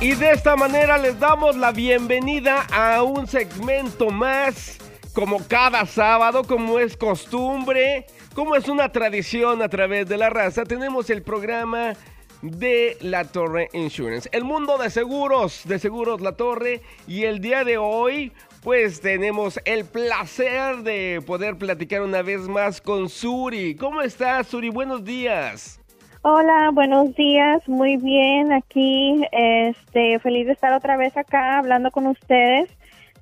Y de esta manera les damos la bienvenida a un segmento más, como cada sábado, como es costumbre, como es una tradición a través de la raza, tenemos el programa de La Torre Insurance, el mundo de seguros, de seguros La Torre, y el día de hoy pues tenemos el placer de poder platicar una vez más con Suri. ¿Cómo estás, Suri? Buenos días. Hola, buenos días, muy bien, aquí, este, feliz de estar otra vez acá hablando con ustedes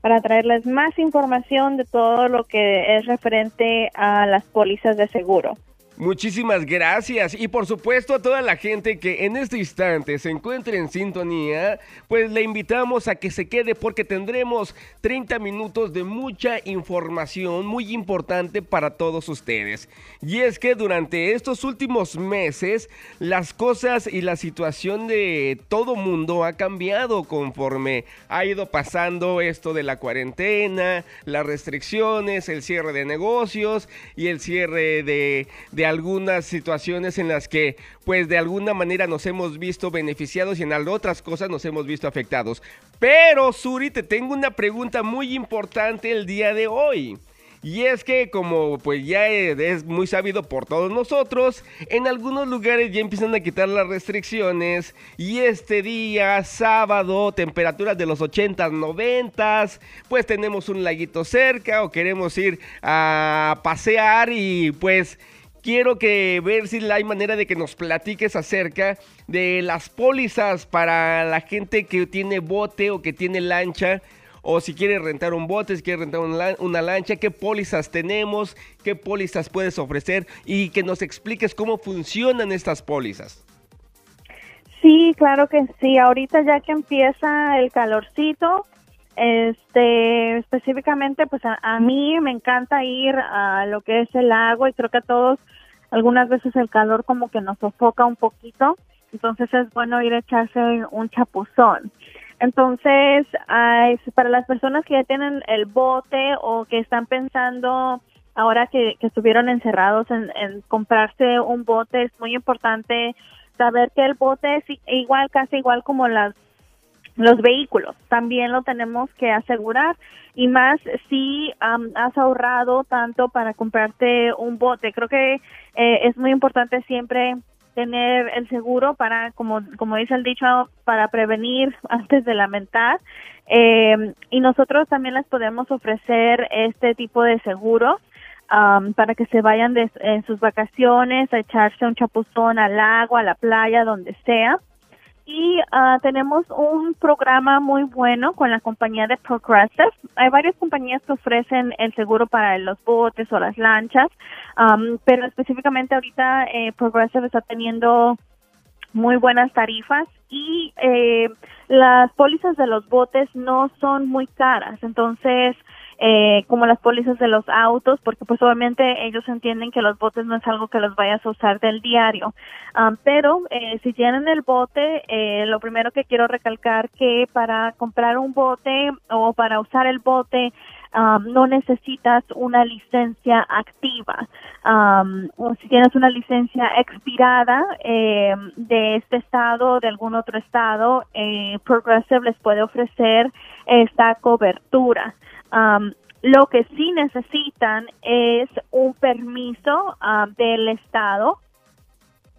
para traerles más información de todo lo que es referente a las pólizas de seguro. Muchísimas gracias y por supuesto a toda la gente que en este instante se encuentre en sintonía, pues le invitamos a que se quede porque tendremos 30 minutos de mucha información muy importante para todos ustedes. Y es que durante estos últimos meses las cosas y la situación de todo mundo ha cambiado conforme ha ido pasando esto de la cuarentena, las restricciones, el cierre de negocios y el cierre de, algunas situaciones en las que pues de alguna manera nos hemos visto beneficiados y en otras cosas nos hemos visto afectados. Pero Suri, te tengo una pregunta muy importante el día de hoy. Y es que como pues ya es muy sabido por todos nosotros, en algunos lugares ya empiezan a quitar las restricciones y este día, sábado, temperaturas de los 80s, 90 pues tenemos un laguito cerca o queremos ir a pasear y pues quiero que ver si hay manera de que nos platiques acerca de las pólizas para la gente que tiene bote o que tiene lancha. O si quiere rentar un bote, si quiere rentar una, lancha, qué pólizas tenemos, qué pólizas puedes ofrecer y que nos expliques cómo funcionan estas pólizas. Sí, claro que sí. Ahorita ya que empieza el calorcito, este, específicamente, pues a, mí me encanta ir a lo que es el lago y creo que a todos algunas veces el calor como que nos sofoca un poquito, entonces es bueno ir a echarse un chapuzón. Entonces, para las personas que ya tienen el bote o que están pensando ahora que, estuvieron encerrados en, en comprarse un bote, es muy importante saber que el bote es igual, casi igual como las los vehículos también lo tenemos que asegurar y más si has ahorrado tanto para comprarte un bote. Creo que eh, es muy importante siempre tener el seguro para, como, como dice el dicho, para prevenir antes de lamentar. Eh, y nosotros también les podemos ofrecer este tipo de seguro para que se vayan de, en sus vacaciones a echarse un chapuzón al agua, a la playa, donde sea y uh, tenemos un programa muy bueno con la compañía de Progressive. Hay varias compañías que ofrecen el seguro para los botes o las lanchas, um, pero específicamente ahorita eh, Progressive está teniendo muy buenas tarifas y eh, las pólizas de los botes no son muy caras. Entonces, eh, como las pólizas de los autos, porque pues obviamente ellos entienden que los botes no es algo que los vayas a usar del diario. Um, pero eh, si tienen el bote, eh, lo primero que quiero recalcar que para comprar un bote o para usar el bote, um, no necesitas una licencia activa. Um, o si tienes una licencia expirada eh, de este estado o de algún otro estado, eh, Progressive les puede ofrecer esta cobertura. Um, lo que sí necesitan es un permiso um, del Estado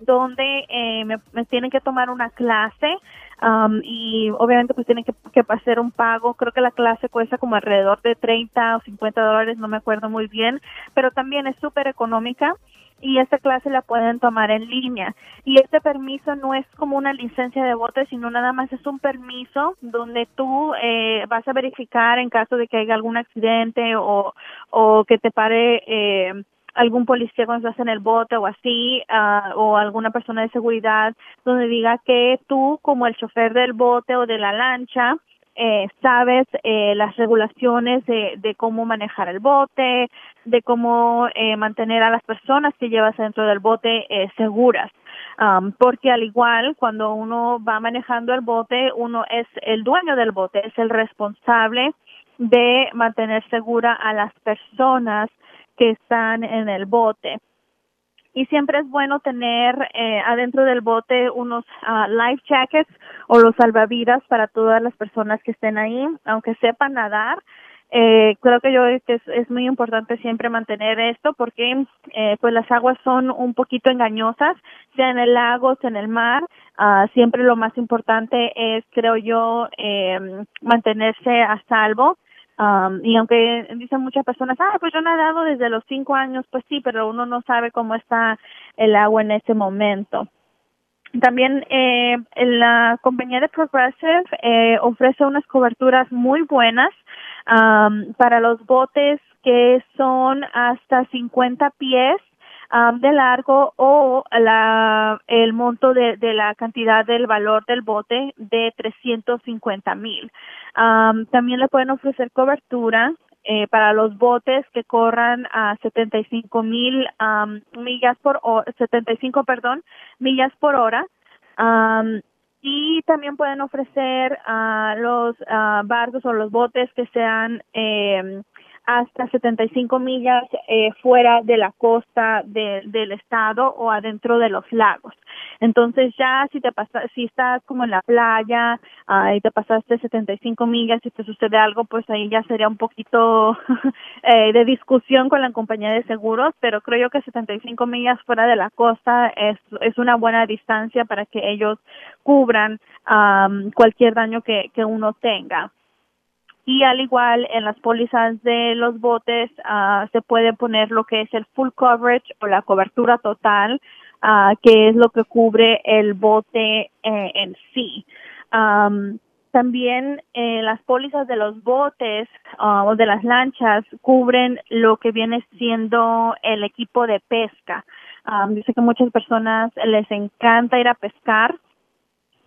donde eh, me, tienen que tomar una clase um, y obviamente pues tienen que, que hacer un pago. Creo que la clase cuesta como alrededor de 30 o 50 dólares, no me acuerdo muy bien, pero también es súper económica y esta clase la pueden tomar en línea. Y este permiso no es como una licencia de bote, sino nada más es un permiso donde tú eh, vas a verificar en caso de que haya algún accidente o, o que te pare eh, algún policía cuando estás en el bote o así, uh, o alguna persona de seguridad, donde diga que tú como el chofer del bote o de la lancha, eh, sabes eh, las regulaciones de, de, cómo manejar el bote, de cómo eh, mantener a las personas que llevas dentro del bote eh, seguras. Um, porque al igual, cuando uno va manejando el bote, uno es el dueño del bote, es el responsable de mantener segura a las personas que están en el bote. y siempre es bueno tener eh, adentro del bote unos uh, life jackets o los salvavidas para todas las personas que estén ahí, aunque sepan nadar. Eh, creo que yo es, es muy importante siempre mantener esto porque eh, pues las aguas son un poquito engañosas, sea en el lago, sea en el mar. Uh, siempre lo más importante es, creo yo, eh, mantenerse a salvo Um, y aunque dicen muchas personas, ah, pues yo nadado desde los cinco años, pues sí, pero uno no sabe cómo está el agua en ese momento. También eh, la compañía de Progressive eh, ofrece unas coberturas muy buenas um, para los botes que son hasta 50 pies um, de largo o la, el monto de, de, la cantidad del valor del bote de 350 mil. Um, también le pueden ofrecer cobertura eh, para los botes que corran a 75 mil um, millas por hora, 75, perdón, millas por hora. Um, y también pueden ofrecer a los uh, barcos o los botes que sean eh, hasta 75 millas eh, fuera de la costa del estado o adentro de los lagos. Entonces ya si te pasa, si estás como en la playa uh, y te pasaste 75 millas y te sucede algo, pues ahí ya sería un poquito eh, de discusión con la compañía de seguros, pero creo yo que 75 millas fuera de la costa es, es una buena distancia para que ellos cubran um, cualquier daño que, que uno tenga y al igual en las pólizas de los botes uh, se puede poner lo que es el full coverage o la cobertura total uh, que es lo que cubre el bote eh, en sí um, también eh, las pólizas de los botes uh, o de las lanchas cubren lo que viene siendo el equipo de pesca. Um, dice que muchas personas les encanta ir a pescar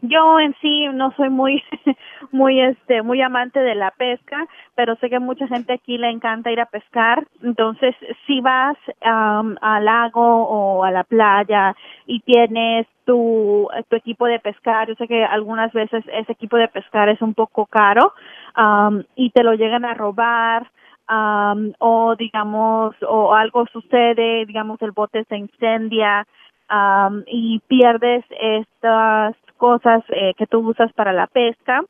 yo en sí no soy muy muy este muy amante de la pesca pero sé que mucha gente aquí le encanta ir a pescar. Entonces si vas al lago o a la playa y tienes tu tu equipo de pescar yo sé que algunas veces ese equipo de pescar es un poco caro y te lo llegan a robar o digamos o algo sucede digamos el bote se incendia y pierdes estas cosas eh, que tú usas para la pesca.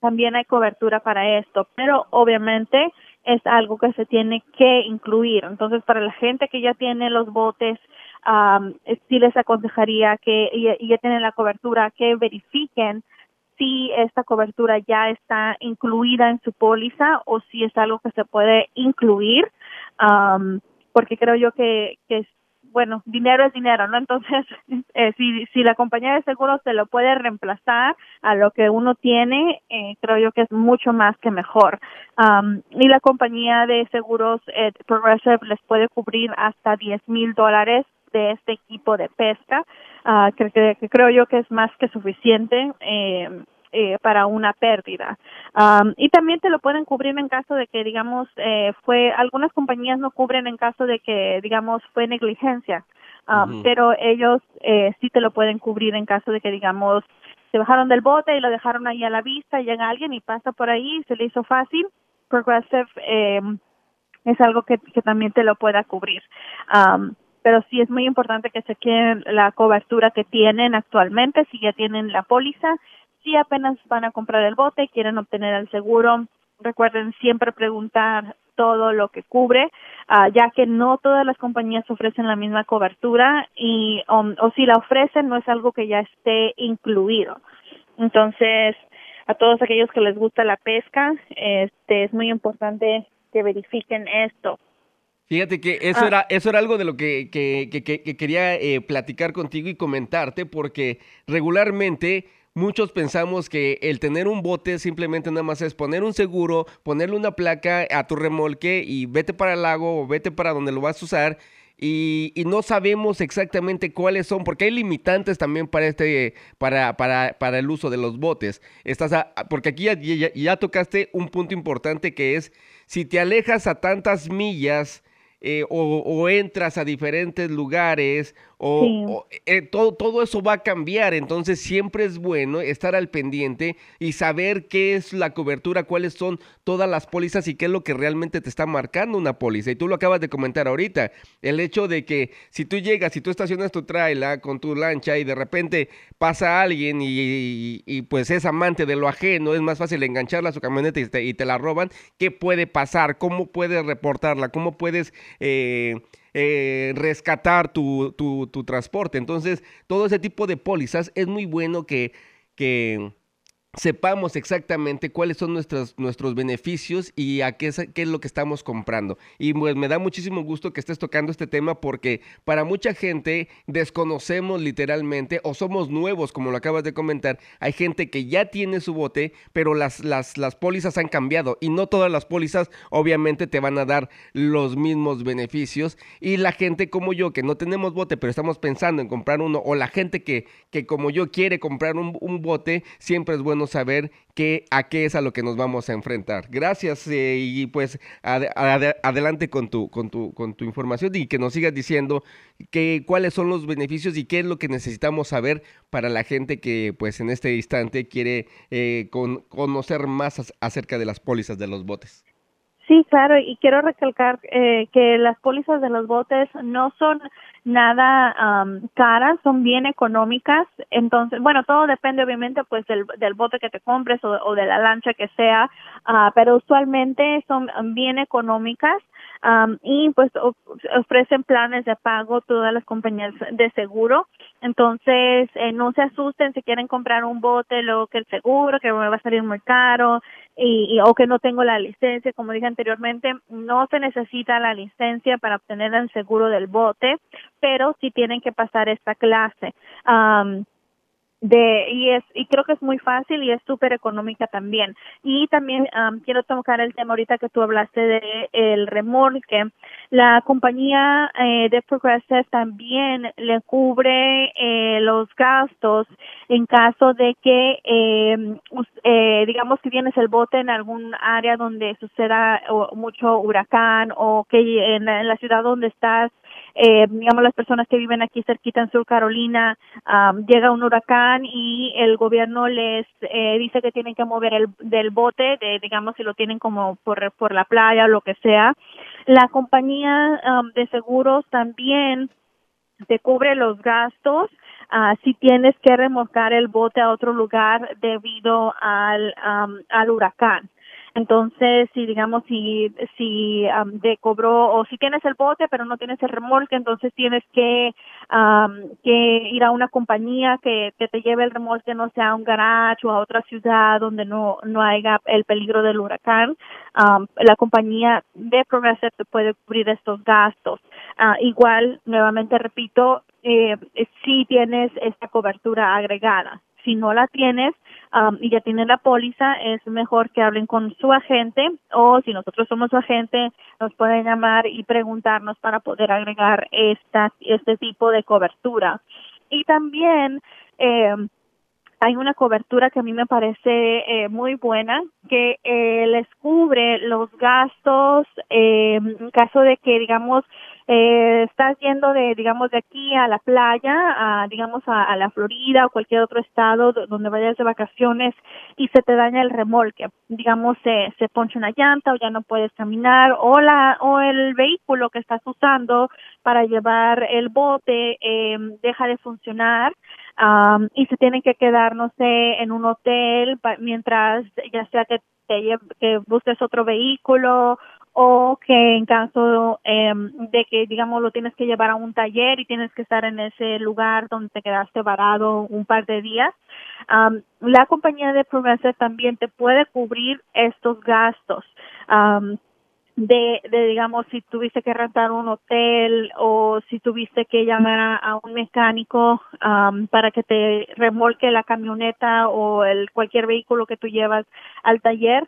También hay cobertura para esto, pero obviamente es algo que se tiene que incluir. Entonces, para la gente que ya tiene los botes, um, sí les aconsejaría que y, ya tienen la cobertura, que verifiquen si esta cobertura ya está incluida en su póliza o si es algo que se puede incluir, porque creo yo que, que bueno, dinero es dinero, ¿no? Entonces, eh, si, si la compañía de seguros se lo puede reemplazar a lo que uno tiene, eh, creo yo que es mucho más que mejor. Um, y la compañía de seguros eh, Progressive les puede cubrir hasta 10 mil dólares de este equipo de pesca, uh, que, que, creo yo que es más que suficiente. Eh, eh, para una pérdida. y también te lo pueden cubrir en caso de que, digamos, eh, fue, algunas compañías no cubren en caso de que, digamos, fue negligencia, pero ellos eh, sí te lo pueden cubrir en caso de que, digamos, se bajaron del bote y lo dejaron ahí a la vista, y llega alguien y pasa por ahí, se le hizo fácil. Progressive eh, es algo que, que también te lo pueda cubrir. pero sí es muy importante que se queden la cobertura que tienen actualmente, si ya tienen la póliza si apenas van a comprar el bote, quieren obtener el seguro, recuerden siempre preguntar todo lo que cubre, uh, ya que no todas las compañías ofrecen la misma cobertura y um, o si la ofrecen no es algo que ya esté incluido. Entonces, a todos aquellos que les gusta la pesca, este es muy importante que verifiquen esto. Fíjate que eso, ah. era, eso era algo de lo que, que, que, quería eh, platicar contigo y comentarte, porque regularmente muchos pensamos que el tener un bote simplemente nada más es poner un seguro, ponerle una placa a tu remolque y vete para el lago o vete para donde lo vas a usar. Y, no sabemos exactamente cuáles son, porque hay limitantes también para este, para, para, para el uso de los botes. Estás porque aquí ya, ya, tocaste un punto importante que es si te alejas a tantas millas eh, o, entras a diferentes lugares o, eh, todo, todo eso va a cambiar. Entonces siempre es bueno estar al pendiente y saber qué es la cobertura, cuáles son todas las pólizas y qué es lo que realmente te está marcando una póliza. Y tú lo acabas de comentar ahorita, el hecho de que si tú llegas, si tú estacionas tu trailer con tu lancha y de repente pasa alguien y, pues es amante de lo ajeno, es más fácil engancharla a su camioneta y te, y te la roban, ¿qué puede pasar? ¿Cómo puedes reportarla? ¿Cómo puedes... Eh, eh, rescatar tu, tu, tu, transporte. Entonces, todo ese tipo de pólizas es muy bueno que, que, sepamos exactamente cuáles son nuestros, nuestros beneficios y a qué es, qué es lo que estamos comprando. Y pues me da muchísimo gusto que estés tocando este tema porque para mucha gente desconocemos literalmente o somos nuevos, como lo acabas de comentar. Hay gente que ya tiene su bote, pero las, las, las pólizas han cambiado y no todas las pólizas obviamente te van a dar los mismos beneficios. Y la gente como yo que no tenemos bote, pero estamos pensando en comprar uno, o la gente que, que como yo quiere comprar un, un bote, siempre es bueno saber qué, a qué es a lo que nos vamos a enfrentar. Gracias eh, y pues adelante con tu, con, tu, con tu información y que nos sigas diciendo que, cuáles son los beneficios y qué es lo que necesitamos saber para la gente que pues en este instante quiere eh, conocer más acerca de las pólizas de los botes. Sí, claro, y quiero recalcar eh, que las pólizas de los botes no son nada caras, son bien económicas. Entonces, bueno, todo depende obviamente pues del, del bote que te compres o, de la lancha que sea, uh, pero usualmente son bien económicas y pues ofrecen planes de pago todas las compañías de seguro. Entonces, eh, no se asusten si quieren comprar un bote, luego que el seguro, que me va a salir muy caro y, o que no tengo la licencia, como dije anteriormente, no se necesita la licencia para obtener el seguro del bote, pero sí tienen que pasar esta clase de y es y creo que es muy fácil y es súper económica también. Y también quiero tocar el tema ahorita que tú hablaste de el remolque. La compañía eh, de Progressive también le cubre eh, los gastos en caso de que eh, eh, digamos que tienes el bote en algún área donde suceda mucho huracán o que en la ciudad donde estás eh, digamos las personas que viven aquí cerquita en Sur Carolina, llega un huracán y el gobierno les eh, dice que tienen que mover el del bote, de, digamos si lo tienen como por, por la playa o lo que sea. La compañía de seguros también te cubre los gastos uh, si tienes que remolcar el bote a otro lugar debido al, al huracán. Entonces, si digamos, si, si um, te cobró o si tienes el bote pero no tienes el remolque, entonces tienes que, que ir a una compañía que, que te lleve el remolque, no sea a un garage o a otra ciudad donde no, no haya el peligro del huracán. la compañía de Progressive te puede cubrir estos gastos. Uh, igual, nuevamente repito, eh, si tienes esta cobertura agregada. Si no la tienes, y ya tienen la póliza, es mejor que hablen con su agente o si nosotros somos su agente, nos pueden llamar y preguntarnos para poder agregar esta, este tipo de cobertura. Y también eh, hay una cobertura que a mí me parece eh, muy buena que eh, les cubre los gastos eh, en caso de que digamos eh, estás yendo de, digamos, de aquí a la playa, a, digamos, a, la Florida o cualquier otro estado donde vayas de vacaciones y se te daña el remolque, digamos, se, se poncha una llanta o ya no puedes caminar o la, o el vehículo que estás usando para llevar el bote eh, deja de funcionar, um, y se tienen que quedar, no sé, en un hotel mientras ya sea que te que busques otro vehículo o que en caso eh, de que digamos lo tienes que llevar a un taller y tienes que estar en ese lugar donde te quedaste varado un par de días um, la compañía de Progressive también te puede cubrir estos gastos um, de, de, digamos, si tuviste que rentar un hotel o si tuviste que llamar a, un mecánico um, para que te remolque la camioneta o el cualquier vehículo que tú llevas al taller,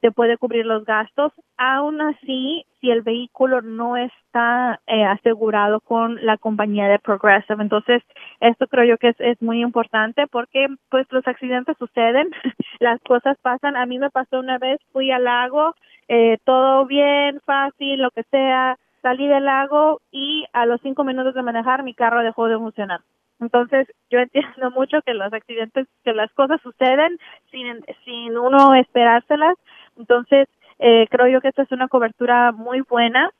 te puede cubrir los gastos. Aún así, si el vehículo no está eh, asegurado con la compañía de Progressive, entonces esto creo yo que es, es muy importante porque pues los accidentes suceden, las cosas pasan. A mí me pasó una vez, fui al lago, eh, todo bien, fácil, lo que sea, salí del lago y a los cinco minutos de manejar mi carro dejó de funcionar. Entonces, yo entiendo mucho que los accidentes, que las cosas suceden sin, sin uno esperárselas. Entonces, eh, creo yo que esta es una cobertura muy buena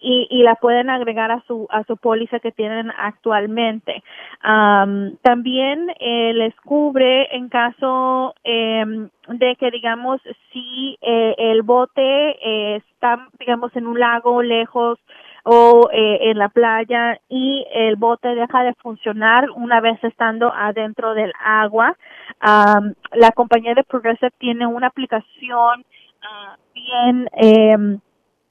y, y la pueden agregar a su a su póliza que tienen actualmente. también eh, les cubre en caso eh, de que digamos si eh, el bote eh, está digamos en un lago lejos o eh, en la playa y el bote deja de funcionar una vez estando adentro del agua. la compañía de Progressive tiene una aplicación uh, bien eh,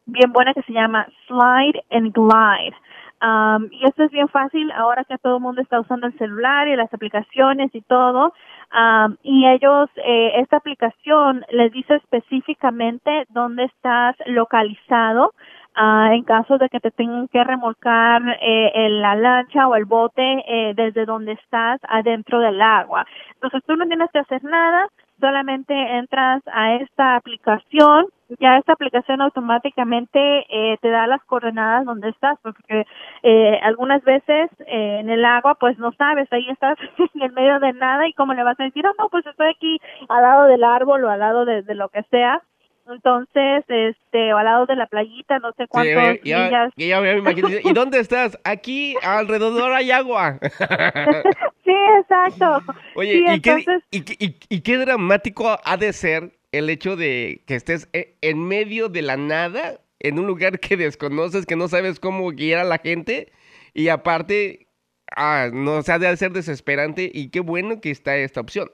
bien buena que se llama Slide and Glide. Um, y esto es bien fácil ahora que todo el mundo está usando el celular y las aplicaciones y todo. Um, y ellos, eh, esta aplicación les dice específicamente dónde estás localizado uh, en caso de que te tengan que remolcar eh, en la lancha o el bote eh, desde donde estás adentro del agua. Entonces tú no tienes que hacer nada, solamente entras a esta aplicación, ya esta aplicación automáticamente eh, te da las coordenadas donde estás, porque eh, algunas veces eh, en el agua pues no sabes, ahí estás en el medio de nada y cómo le vas a decir, oh no, pues estoy aquí al lado del árbol o al lado de, de lo que sea, entonces, este, al lado de la playita, no sé cuántos sí, ya, ya, me imagino. ¿Y dónde estás? Aquí alrededor hay agua. sí, exacto. Oye, ¿y, qué, y, y, qué dramático ha de ser el hecho de que estés e, en medio de la nada, en un lugar que desconoces, que no sabes cómo guiar a la gente, y aparte, ah, no, o sea, de ser desesperante, y qué bueno que está esta opción.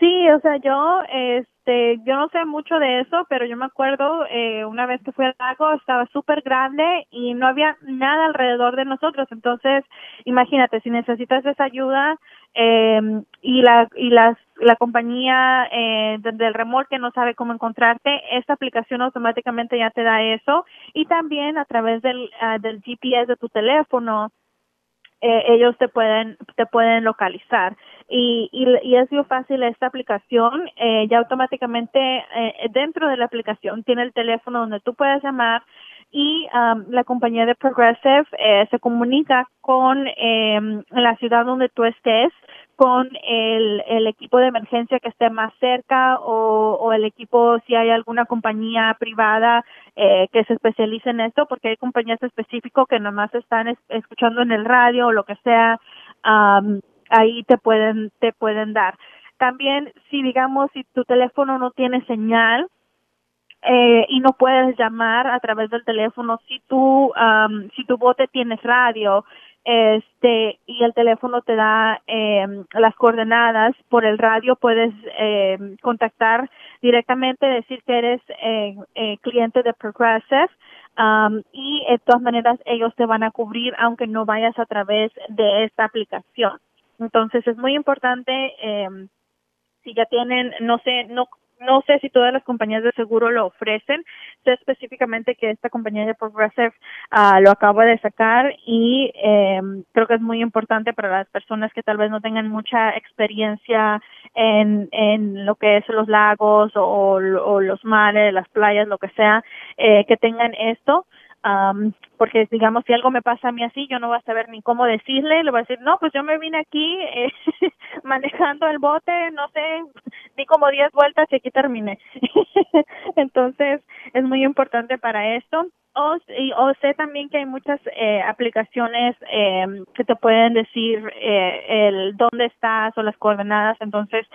Sí, o sea, yo, este, yo no sé mucho de eso, pero yo me acuerdo eh, una vez que fui al lago, estaba súper grande y no había nada alrededor de nosotros. Entonces, imagínate, si necesitas esa ayuda eh, y la y las la compañía eh, del remolque no sabe cómo encontrarte, esta aplicación automáticamente ya te da eso y también a través del, uh, del GPS de tu teléfono eh, ellos te pueden te pueden localizar. Y, y, y es muy fácil esta aplicación eh, ya automáticamente eh, dentro de la aplicación tiene el teléfono donde tú puedes llamar y um, la compañía de Progressive eh, se comunica con eh, la ciudad donde tú estés con el, el equipo de emergencia que esté más cerca o, el equipo si hay alguna compañía privada eh, que se especialice en esto porque hay compañías específicas que nomás están es, escuchando en el radio o lo que sea um, ahí te pueden te pueden dar. También si digamos si tu teléfono no tiene señal eh, y no puedes llamar a través del teléfono si tu um, si tu bote tienes radio este y el teléfono te da eh, las coordenadas por el radio puedes eh, contactar directamente decir que eres eh, eh, cliente de Progressive um, y de todas maneras ellos te van a cubrir aunque no vayas a través de esta aplicación. Entonces es muy importante eh, si ya tienen no sé no no sé si todas las compañías de seguro lo ofrecen. Sé específicamente que esta compañía de Progressive uh, lo acaba de sacar y eh, creo que es muy importante para las personas que tal vez no tengan mucha experiencia en, en lo que es los lagos o, o los mares, las playas, lo que sea, eh, que tengan esto um, porque digamos si algo me pasa a mí así yo no voy a saber ni cómo decirle le voy a decir no pues yo me vine aquí eh, manejando el bote no sé di como 10 vueltas y aquí terminé entonces es muy importante para esto o, y, o sé también que hay muchas eh, aplicaciones eh, que te pueden decir eh, el dónde estás o las coordenadas. Entonces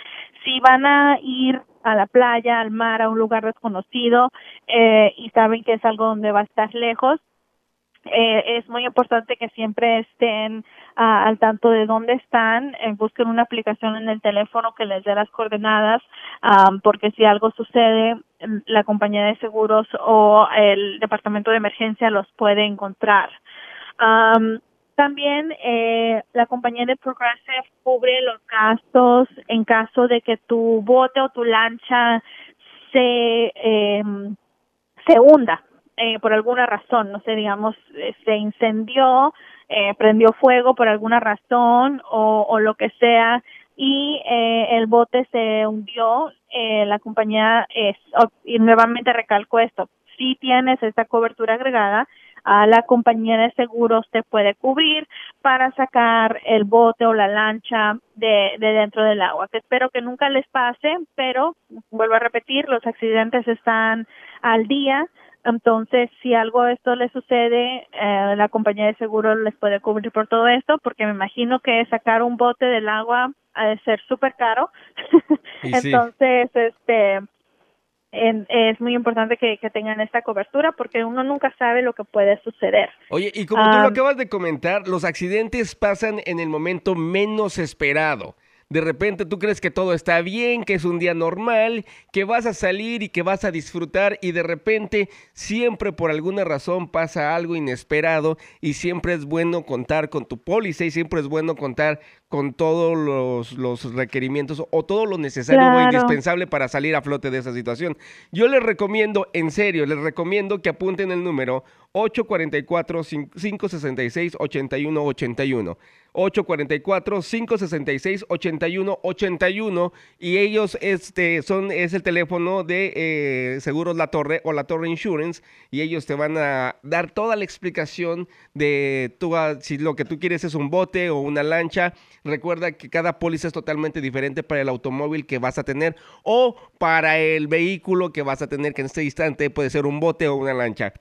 si van a ir a la playa, al mar, a un lugar desconocido eh, y saben que es algo donde va a estar lejos, eh, es muy importante que siempre estén uh, al tanto de dónde están, eh, busquen una aplicación en el teléfono que les dé las coordenadas, um, porque si algo sucede, la compañía de seguros o el departamento de emergencia los puede encontrar. Um, también eh, la compañía de Progressive cubre los gastos en caso de que tu bote o tu lancha se eh, se hunda eh, por alguna razón, no sé, digamos, eh, se incendió, eh, prendió fuego por alguna razón o, o lo que sea y eh, el bote se hundió, eh, la compañía es, y nuevamente recalco esto, si tienes esta cobertura agregada, a la compañía de seguros te puede cubrir para sacar el bote o la lancha de, de dentro del agua. Que espero que nunca les pase, pero vuelvo a repetir, los accidentes están al día. Entonces, si algo de esto les sucede, eh, la compañía de seguros les puede cubrir por todo esto, porque me imagino que sacar un bote del agua de ser súper caro. Entonces, este, es muy importante que, tengan esta cobertura porque uno nunca sabe lo que puede suceder. Oye, y como tú lo acabas de comentar, los accidentes pasan en el momento menos esperado. De repente tú crees que todo está bien, que es un día normal, que vas a salir y que vas a disfrutar y de repente siempre por alguna razón pasa algo inesperado y siempre es bueno contar con tu póliza y siempre es bueno contar con todos los, los requerimientos o todo lo necesario o indispensable para salir a flote de esa situación. Yo les recomiendo, en serio, les recomiendo que apunten el número 844-566-8181. 844-566-8181 y ellos este, son, es el teléfono de eh, Seguros La Torre o La Torre Insurance y ellos te van a dar toda la explicación de tú, si lo que tú quieres es un bote o una lancha. Recuerda que cada póliza es totalmente diferente para el automóvil que vas a tener o para el vehículo que vas a tener, que en este instante puede ser un bote o una lancha.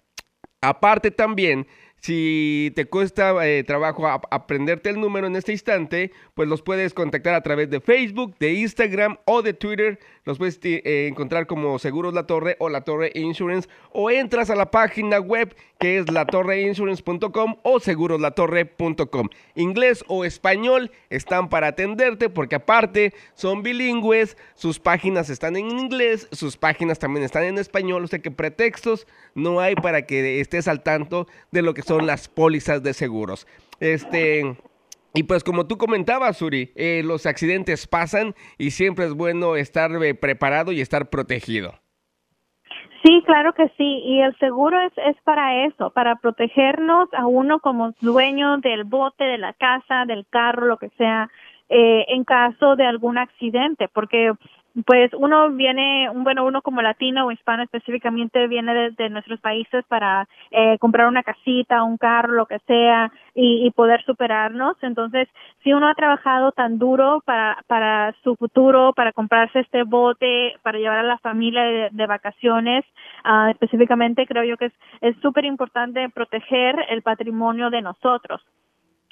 Aparte también si te cuesta eh, trabajo aprenderte el número en este instante, pues los puedes contactar a través de Facebook, de Instagram o de Twitter. Los puedes eh, encontrar como Seguros La Torre o La Torre Insurance. O entras a la página web que es latorreinsurance.com o seguroslatorre.com. Inglés o español están para atenderte porque aparte son bilingües, sus páginas están en inglés, sus páginas también están en español. O sea que pretextos no hay para que estés al tanto de lo que son las pólizas de seguros. Este. Y pues como tú comentabas, Suri, eh, los accidentes pasan y siempre es bueno estar eh, preparado y estar protegido. Sí, claro que sí. Y el seguro es, es para eso, para protegernos a uno como dueño del bote, de la casa, del carro, lo que sea, eh, en caso de algún accidente, porque pues uno viene, bueno, uno como latino o hispano específicamente viene desde nuestros países para eh, comprar una casita, un carro, lo que sea, y, poder superarnos. Entonces, si uno ha trabajado tan duro para, para su futuro, para comprarse este bote, para llevar a la familia de, vacaciones, uh, específicamente creo yo que es súper importante proteger el patrimonio de nosotros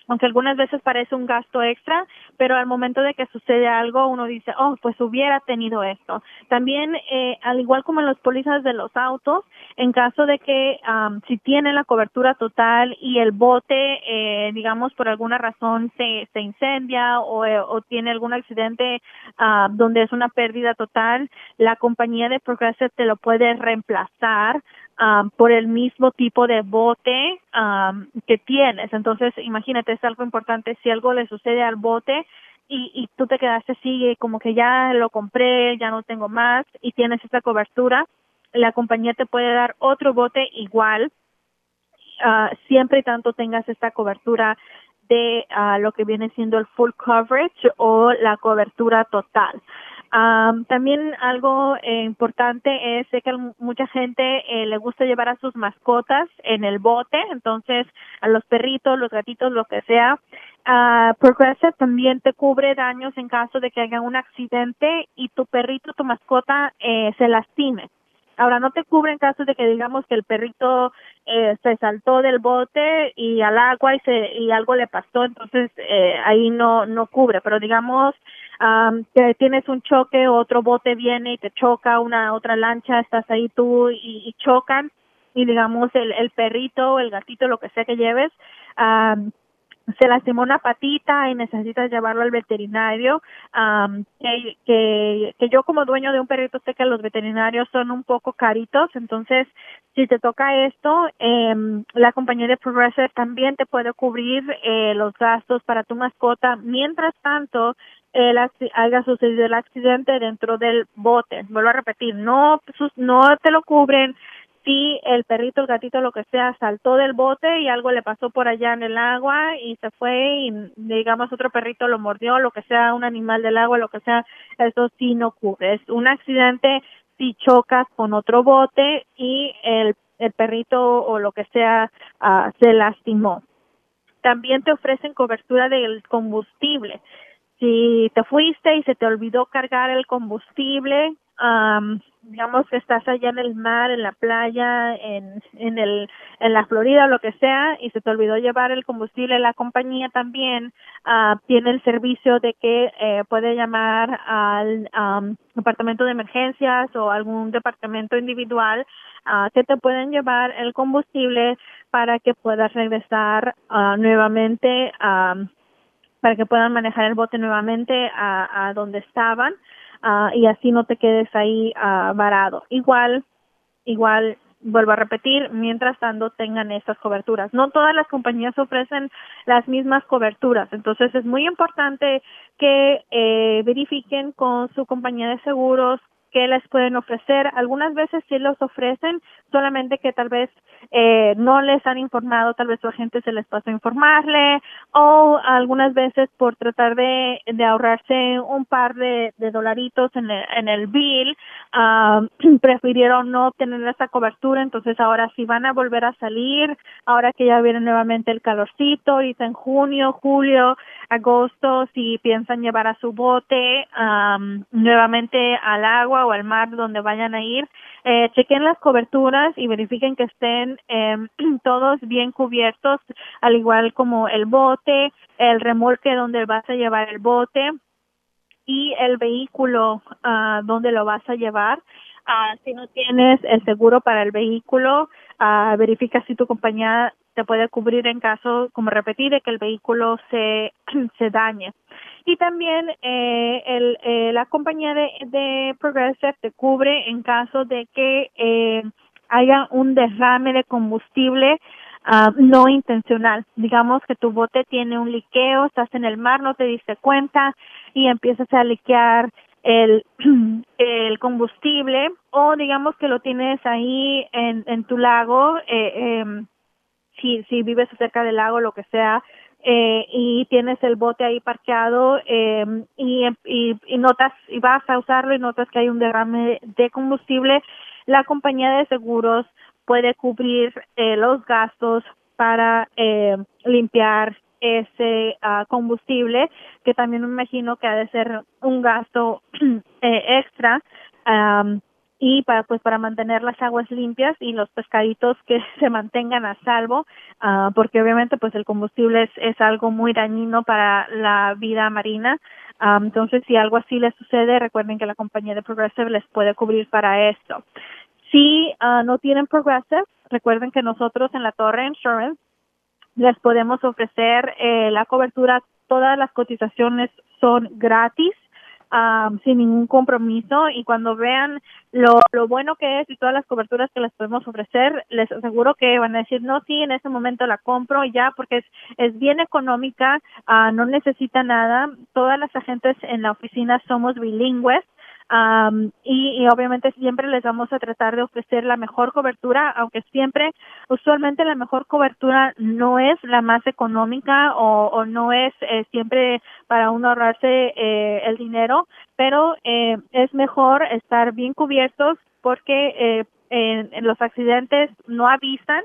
aunque algunas veces parece un gasto extra, pero al momento de que sucede algo, uno dice, oh, pues hubiera tenido esto. También, eh, al igual como en los pólizas de los autos, en caso de que si tiene la cobertura total y el bote, eh, digamos, por alguna razón se, se incendia o, eh, o tiene algún accidente uh, donde es una pérdida total, la compañía de Progressive te lo puede reemplazar um, por el mismo tipo de bote um, que tienes. Entonces, imagínate, es algo importante. Si algo le sucede al bote y, y tú te quedaste así, como que ya lo compré, ya no tengo más y tienes esta cobertura, la compañía te puede dar otro bote igual, uh, siempre y tanto tengas esta cobertura de uh, lo que viene siendo el full coverage o la cobertura total también algo eh, importante es que mucha gente eh, le gusta llevar a sus mascotas en el bote, entonces a los perritos, los gatitos, lo que sea. Uh, Progressive también te cubre daños en caso de que haya un accidente y tu perrito, tu mascota eh, se lastime. Ahora no te cubre en caso de que digamos que el perrito eh, se saltó del bote y al agua y se y algo le pasó, entonces eh, ahí no no cubre. Pero digamos que tienes un choque, otro bote viene y te choca, una otra lancha, estás ahí tú y, chocan y digamos el, el perrito, el gatito, lo que sea que lleves, se lastimó una patita y necesitas llevarlo al veterinario, que, que, que, yo como dueño de un perrito sé que los veterinarios son un poco caritos, entonces si te toca esto, eh, la compañía de Progressive también te puede cubrir eh, los gastos para tu mascota. Mientras tanto, el haya sucedido el accidente dentro del bote. Vuelvo a repetir, no, no te lo cubren si el perrito, el gatito, lo que sea, saltó del bote y algo le pasó por allá en el agua y se fue y digamos otro perrito lo mordió, lo que sea, un animal del agua, lo que sea, eso sí no cubre. Es un accidente si chocas con otro bote y el, el perrito o lo que sea ah, se lastimó. También te ofrecen cobertura del combustible. Si te fuiste y se te olvidó cargar el combustible, digamos que estás allá en el mar, en la playa, en, en, el, en la Florida o lo que sea, y se te olvidó llevar el combustible, la compañía también uh, tiene el servicio de que eh, puede llamar al departamento de emergencias o algún departamento individual uh, que te pueden llevar el combustible para que puedas regresar uh, nuevamente para que puedan manejar el bote nuevamente a, a donde estaban uh, y así no te quedes ahí uh, varado. Igual, igual vuelvo a repetir, mientras tanto tengan estas coberturas. No todas las compañías ofrecen las mismas coberturas, entonces es muy importante que eh, verifiquen con su compañía de seguros qué les pueden ofrecer. Algunas veces sí los ofrecen, solamente que tal vez eh, no les han informado, tal vez su agente se les pasó a informarle, o algunas veces por tratar de, ahorrarse un par de, de dolaritos en el, en el bill, uh, prefirieron no tener esa cobertura, entonces ahora sí van a volver a salir, ahora que ya viene nuevamente el calorcito, ahorita en junio, julio, agosto, si piensan llevar a su bote um, nuevamente al agua o al mar donde vayan a ir, eh, chequen las coberturas y verifiquen que estén eh, todos bien cubiertos, al igual como el bote, el remolque donde vas a llevar el bote y el vehículo uh, donde lo vas a llevar. Uh, si no tienes el seguro para el vehículo, uh, verifica si tu compañía te puede cubrir en caso, como repetí, de que el vehículo se, se dañe. Y también eh, el, eh, la compañía de, de Progressive te cubre en caso de que eh, haya un derrame de combustible uh, no intencional. Digamos que tu bote tiene un liqueo, estás en el mar, no te diste cuenta y empiezas a liquear el, el combustible o digamos que lo tienes ahí en, en tu lago, eh, eh, si, si vives cerca del lago, lo que sea, eh, y tienes el bote ahí parqueado eh, y, y, y, notas y vas a usarlo y notas que hay un derrame de combustible, la compañía de seguros puede cubrir eh, los gastos para eh, limpiar ese uh, combustible, que también me imagino que ha de ser un gasto eh, extra. Um, y para pues para mantener las aguas limpias y los pescaditos que se mantengan a salvo uh, porque obviamente pues el combustible es, es algo muy dañino para la vida marina. Um, entonces si algo así les sucede recuerden que la compañía de Progressive les puede cubrir para esto. Si uh, no tienen Progressive recuerden que nosotros en la Torre Insurance les podemos ofrecer eh, la cobertura. Todas las cotizaciones son gratis um, sin ningún compromiso y cuando vean lo, lo bueno que es y todas las coberturas que les podemos ofrecer, les aseguro que van a decir, no, sí, en ese momento la compro ya porque es, es bien económica, uh, no necesita nada, todas las agentes en la oficina somos bilingües, Um, y, obviamente siempre les vamos a tratar de ofrecer la mejor cobertura, aunque siempre, usualmente la mejor cobertura no es la más económica o, o no es eh, siempre para uno ahorrarse eh, el dinero, pero eh, es mejor estar bien cubiertos porque eh, en, en los accidentes no avisan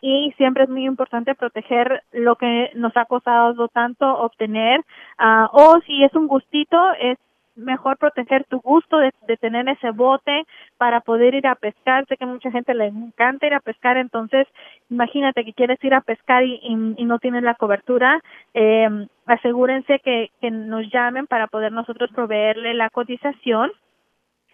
y siempre es muy importante proteger lo que nos ha costado tanto obtener uh, o si es un gustito es mejor proteger tu gusto de, de, tener ese bote para poder ir a pescar. Sé que mucha gente le encanta ir a pescar, entonces imagínate que quieres ir a pescar y, no tienes la cobertura. Eh, asegúrense que, que nos llamen para poder nosotros proveerle la cotización.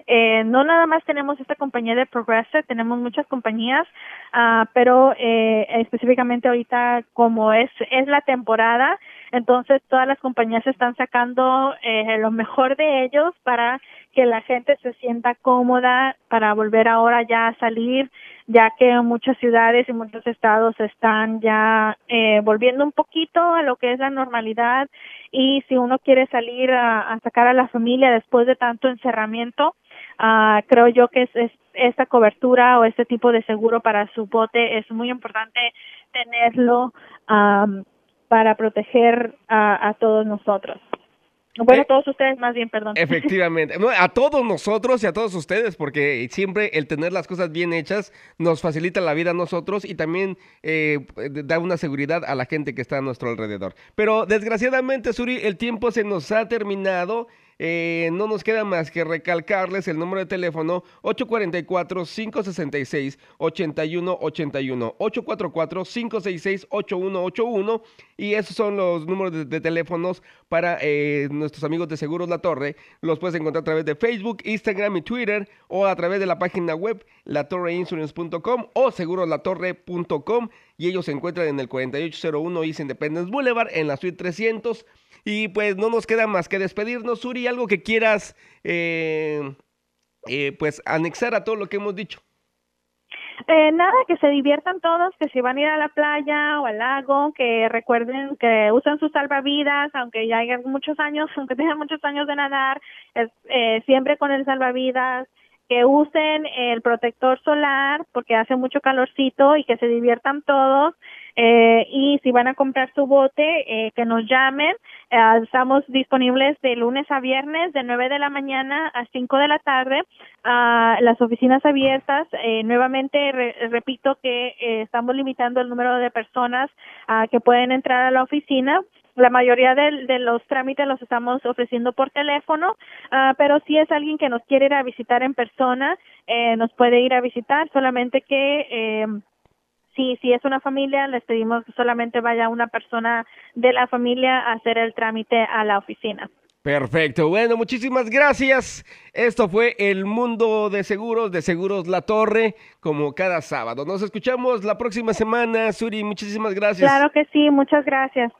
Eh, no nada más tenemos esta compañía de Progressive, tenemos muchas compañías, uh, pero eh, específicamente ahorita como es es la temporada, entonces todas las compañías están sacando eh, lo mejor de ellos para que la gente se sienta cómoda para volver ahora ya a salir, ya que muchas ciudades y muchos estados están ya eh, volviendo un poquito a lo que es la normalidad. Y si uno quiere salir a, a sacar a la familia después de tanto encerramiento, uh, creo yo que es, es esta cobertura o este tipo de seguro para su bote es muy importante tenerlo para proteger a, a todos nosotros. Bueno, a todos ustedes más bien, perdón. Efectivamente. a todos nosotros y a todos ustedes, porque siempre el tener las cosas bien hechas nos facilita la vida a nosotros y también eh, da una seguridad a la gente que está a nuestro alrededor. Pero desgraciadamente, Suri, el tiempo se nos ha terminado. Eh, no nos queda más que recalcarles el número de teléfono 844-566-8181. 844-566-8181. Y esos son los números de, teléfonos para eh, nuestros amigos de Seguros La Torre. Los puedes encontrar a través de Facebook, Instagram y Twitter o a través de la página web latorreinsurance.com o seguroslatorre.com y ellos se encuentran en el 4801 East Independence Boulevard en la suite 300 y pues no nos queda más que despedirnos, Suri, algo que quieras eh, eh, pues anexar a todo lo que hemos dicho. Eh, nada, que se diviertan todos, que si van a ir a la playa o al lago, que recuerden que usen sus salvavidas, aunque ya hayan muchos años, aunque tengan muchos años de nadar, eh, siempre con el salvavidas, que usen el protector solar porque hace mucho calorcito y que se diviertan todos. Eh, y si van a comprar su bote, eh, que nos llamen. Eh, estamos disponibles de lunes a viernes, de 9 de la mañana a 5 de la tarde. a las oficinas abiertas. nuevamente, repito que estamos limitando el número de personas que pueden entrar a la oficina la mayoría de, los trámites los estamos ofreciendo por teléfono, ah, pero si es alguien que nos quiere ir a visitar en persona, eh, nos puede ir a visitar, solamente que eh, si, si es una familia, les pedimos que solamente vaya una persona de la familia a hacer el trámite a la oficina. Perfecto, bueno, muchísimas gracias. Esto fue el mundo de seguros, de Seguros La Torre, como cada sábado. Nos escuchamos la próxima semana, Suri, muchísimas gracias. Claro que sí, muchas gracias.